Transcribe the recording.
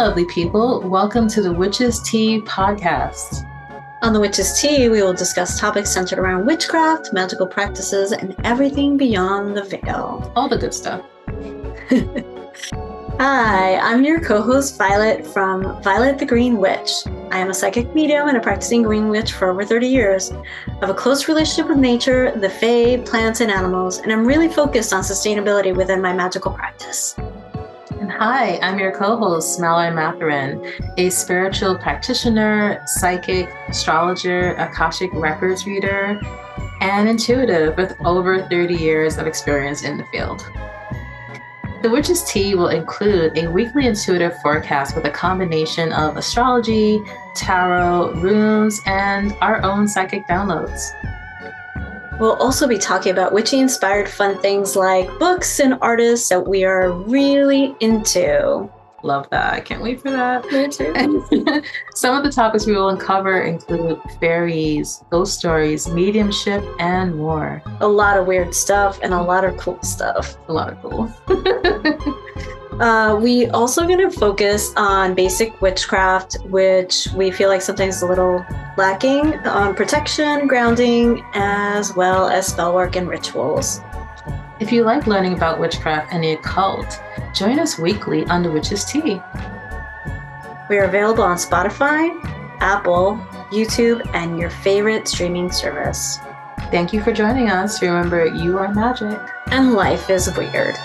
Lovely people. Welcome to the Witch's Tea podcast. On the Witch's Tea, we will discuss topics centered around witchcraft, magical practices, and everything beyond the veil. All the good stuff. Hi, I'm your co host Violet from Violet the Green Witch. I am a psychic medium and a practicing green witch for over 30 years. I have a close relationship with nature, the fae, plants, and animals, and I'm really focused on sustainability within my magical practice. Hi, I'm your co host, Malorine Mathurin, a spiritual practitioner, psychic, astrologer, Akashic records reader, and intuitive with over 30 years of experience in the field. The Witch's Tea will include a weekly intuitive forecast with a combination of astrology, tarot, runes, and our own psychic downloads. We'll also be talking about witchy inspired fun things like books and artists that we are really into. Love that. I can't wait for that. Me too. Some of the topics we will uncover include fairies, ghost stories, mediumship, and more. A lot of weird stuff and a lot of cool stuff. A lot of cool. Uh, we also going to focus on basic witchcraft, which we feel like sometimes a little lacking on protection, grounding, as well as spellwork and rituals. If you like learning about witchcraft and the occult, join us weekly on The Witch's Tea. We are available on Spotify, Apple, YouTube, and your favorite streaming service. Thank you for joining us. Remember, you are magic. And life is weird.